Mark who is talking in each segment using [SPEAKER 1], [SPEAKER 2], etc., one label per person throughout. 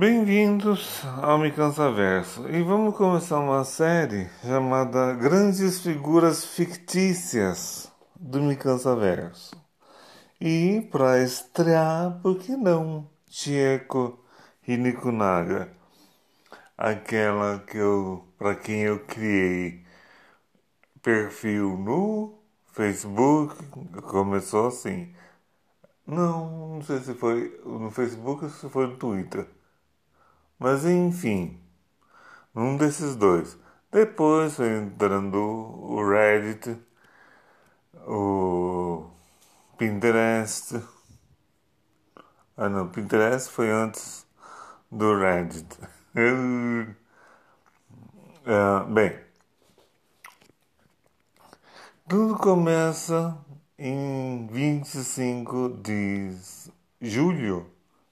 [SPEAKER 1] Bem-vindos ao Me Cansa Verso e vamos começar uma série chamada Grandes Figuras Fictícias do Me Cansa Verso. E para estrear, por que não, Chieko Hinikunaga, aquela que eu, para quem eu criei perfil no Facebook, começou assim. Não, não sei se foi no Facebook ou se foi no Twitter. Mas enfim, um desses dois. Depois foi entrando o Reddit, o Pinterest. Ah não, Pinterest foi antes do Reddit. uh, bem, tudo começa em 25 de julho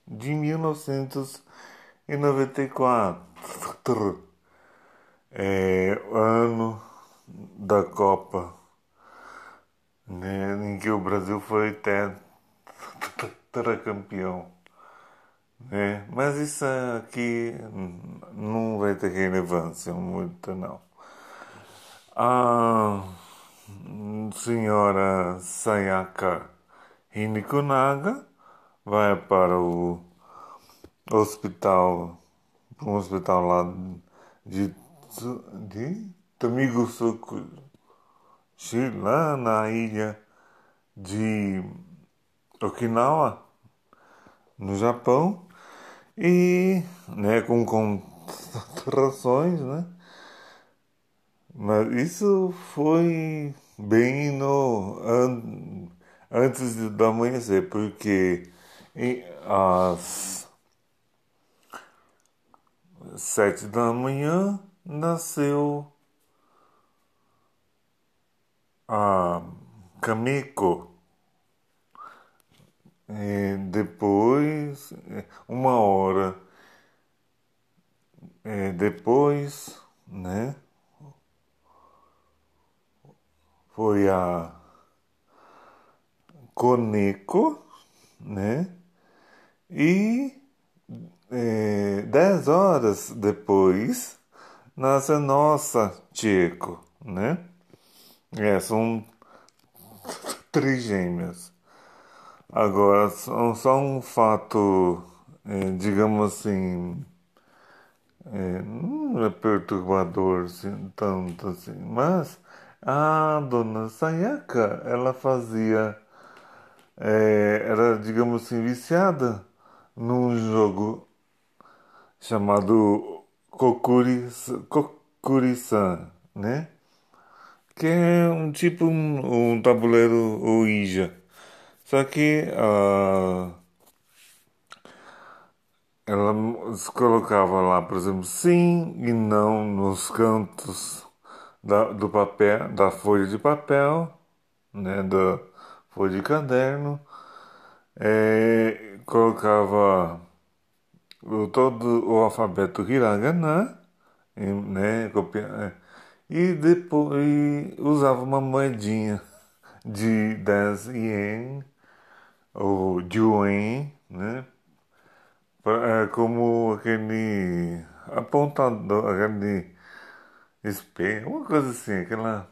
[SPEAKER 1] de 1900 em 94, é o ano da Copa, né, em que o Brasil foi tetracampeão. Né? Mas isso aqui não vai ter relevância muito, não. A senhora Sayaka Hinikunaga vai para o hospital, um hospital lá de, de Tamigusuku, lá na ilha de Okinawa, no Japão, e né, com contrações, né? Mas isso foi bem no an, antes do amanhecer, porque as sete da manhã nasceu a Kamiko. é, depois, uma hora é, depois, né? Foi a Coneco, né? E é, dez horas depois nasce a nossa Tcheco, né? É, são trigêmeas. Agora, só, só um fato, é, digamos assim, é, não é perturbador assim, tanto assim, mas a dona Sayaka, ela fazia, é, era, digamos assim, viciada num jogo chamado Kokuri-san, Kokuri né? Que é um tipo um, um tabuleiro Ouija. Só que uh, ela se colocava lá, por exemplo, sim e não nos cantos da, do papel, da folha de papel, né, da folha de caderno, é, colocava todo o alfabeto hiragana, né, e depois usava uma moedinha de 10 ien ou yuan, né? É como aquele apontador, aquele espelho, uma coisa assim, aquela.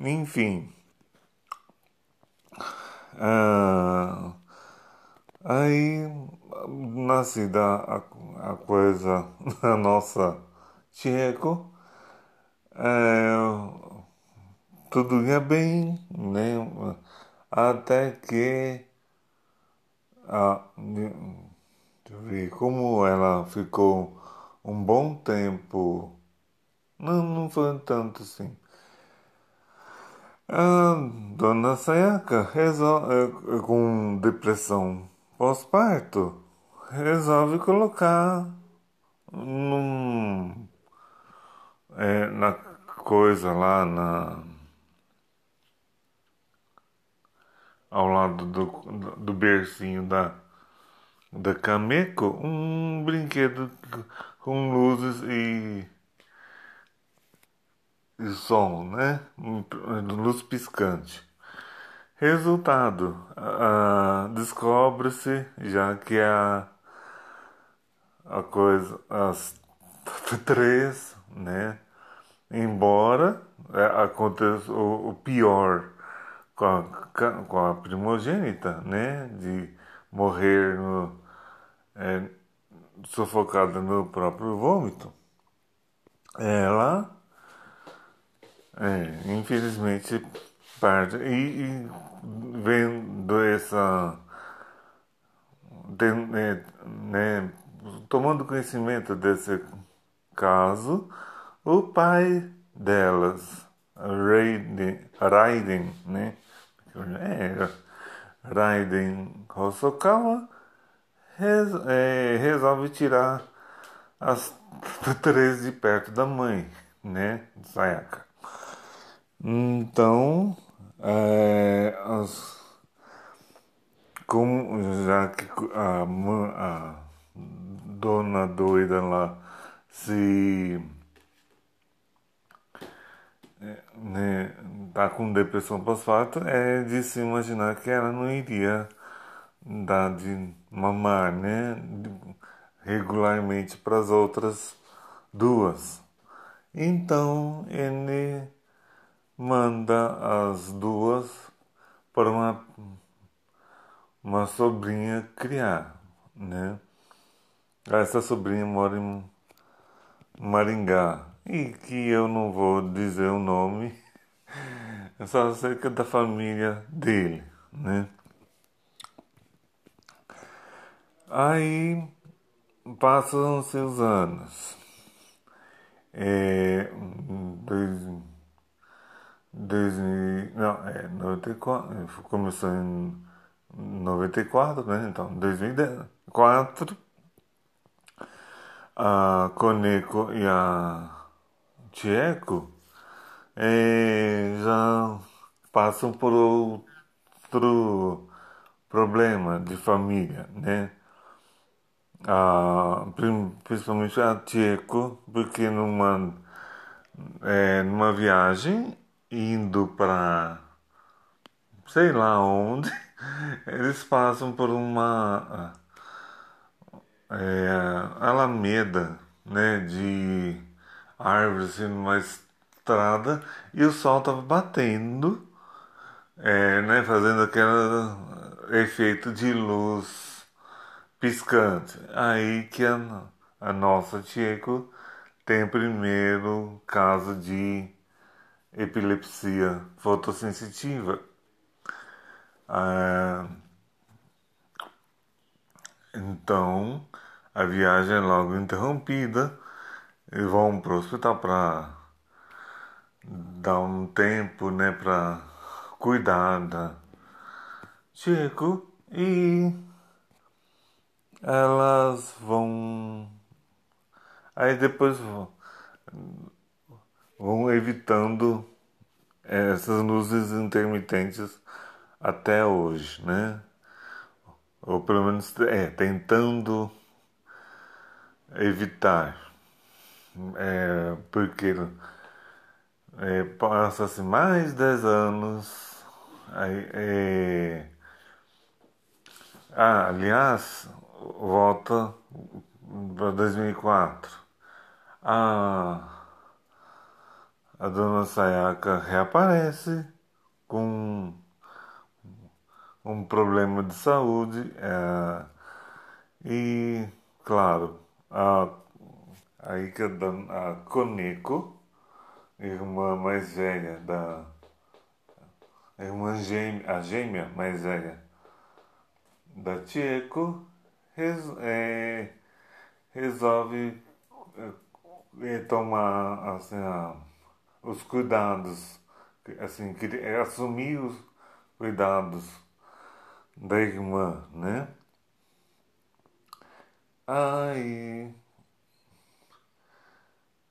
[SPEAKER 1] Enfim. Ah, aí nasce da a, a coisa da nossa Tcheco. É, tudo ia bem, né? Até que a, ver, como ela ficou um bom tempo, não, não foi tanto assim. A dona Sayaka resolve, é, com depressão pós-parto, resolve colocar num, é, na coisa lá na ao lado do, do bercinho da, da Cameco um brinquedo com luzes e, e som, né? Luz piscante. Resultado, descobre-se já que a, a coisa, as três, né? Embora é, aconteça o, o pior com a, com a primogênita, né? De morrer no, é, sufocada no próprio vômito. Ela, é, infelizmente, parte. E, e vendo essa. Tem, é, né, tomando conhecimento desse caso, o pai delas, Raiden, Raiden né? é, Raiden Hosokawa res, é, resolve tirar as três de perto da mãe, né, Sayaka. Então, é, as, como já que a, a dona doida lá se né, tá com depressão pós-parto, é de se imaginar que ela não iria dar de mamar, né, regularmente para as outras duas. Então ele manda as duas para uma, uma sobrinha criar, né? Essa sobrinha mora em Maringá e que eu não vou dizer o nome, eu só é da família dele, né? Aí passam-se os anos. É, dois, dois, não, é, 94, começou em 94, né? Então, 2004, a Coneco e a tcheco é, já passam por outro problema de família, né? Ah, principalmente a Tcheco, porque numa, é, numa viagem indo para sei lá onde, eles passam por uma é, alameda né, de árvores assim, numa estrada e o sol estava batendo, é, né, fazendo aquele efeito de luz piscante. Aí que a, a nossa Tcheco tem primeiro caso de epilepsia fotossensitiva. Ah, então a viagem é logo interrompida e vão para o hospital para dar um tempo, né, para cuidar da Chico e elas vão aí depois vão, vão evitando essas luzes intermitentes até hoje, né? Ou pelo menos é, tentando evitar. É, porque é, passa-se mais de 10 anos. Aí, é, ah, aliás, volta para 2004. A, a dona Sayaka reaparece com um problema de saúde é, e, claro, a, aí que a, a Koneko, irmã mais velha da irmã gêmea, a gêmea mais velha da Tieko, res, é, resolve é, tomar assim, os cuidados, assim, assumir os cuidados da irmã, né? Aí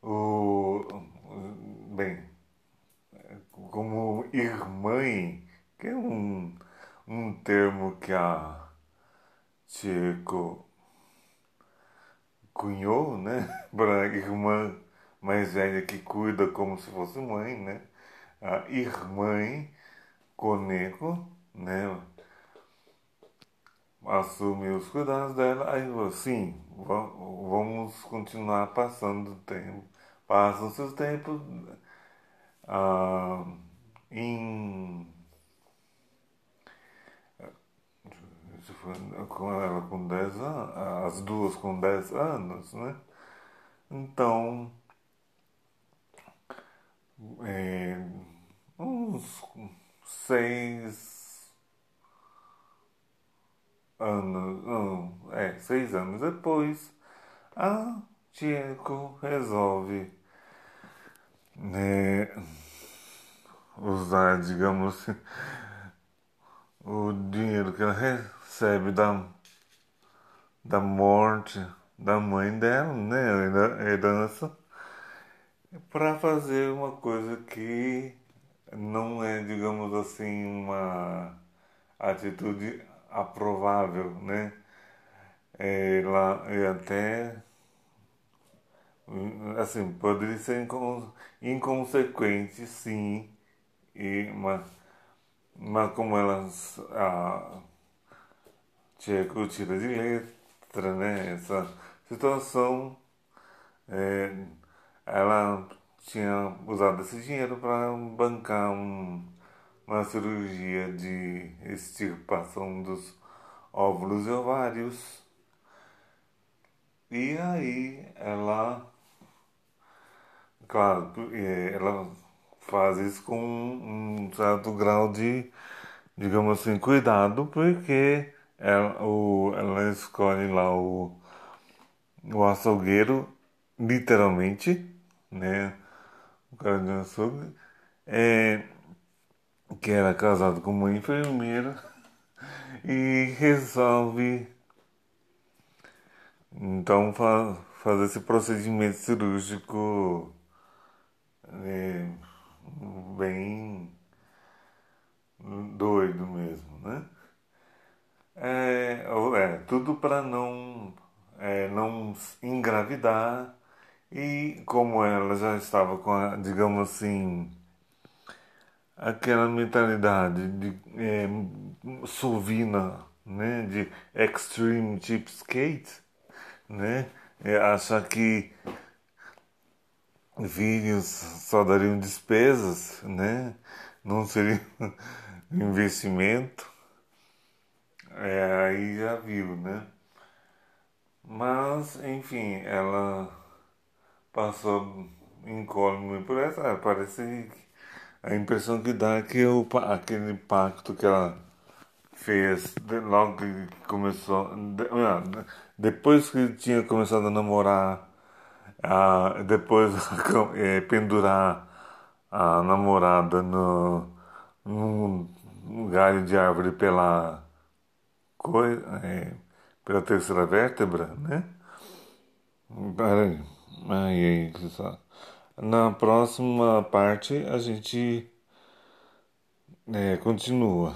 [SPEAKER 1] o bem como irmã, que é um, um termo que a Chico cunhou, né? Para irmã mais velha que cuida como se fosse mãe, né? A irmã Coneco, né? Assume os cuidados dela, aí assim, vamos continuar passando o tempo. Passam-se os tempos ah, em com ela com 10 anos, as duas com 10 anos, né? Então, é, uns seis anos, é, seis anos depois, a Diego resolve né, usar, digamos assim, o dinheiro que ela recebe da, da morte da mãe dela, né, herança, para fazer uma coisa que não é, digamos assim, uma atitude aprovável, né? É até assim poderia ser inconsequente, sim, e mas, mas como elas a tinha curtida de letra, né? Essa situação, é, ela tinha usado esse dinheiro para bancar um uma cirurgia de extirpação dos óvulos e ovários. E aí ela, claro, ela faz isso com um certo grau de, digamos assim, cuidado, porque ela, o, ela escolhe lá o, o açougueiro, literalmente, né? O cara de açougue. É, que era casado com uma enfermeira e resolve então fa fazer esse procedimento cirúrgico é, bem doido mesmo, né? É, é tudo para não, é, não engravidar. E como ela já estava com, a, digamos assim, aquela mentalidade de é, sovina, né, de extreme cheapskate, né, é, achar que vídeos só dariam despesas, né, não seria investimento, é, aí já viu, né. Mas, enfim, ela passou incólume por essa, parece que a impressão que dá é que o, aquele pacto que ela fez logo que começou, depois que tinha começado a namorar, depois é, pendurar a namorada no, num galho de árvore pela coisa, é, pela terceira vértebra, né? Peraí, ai, ai, na próxima parte a gente é, continua.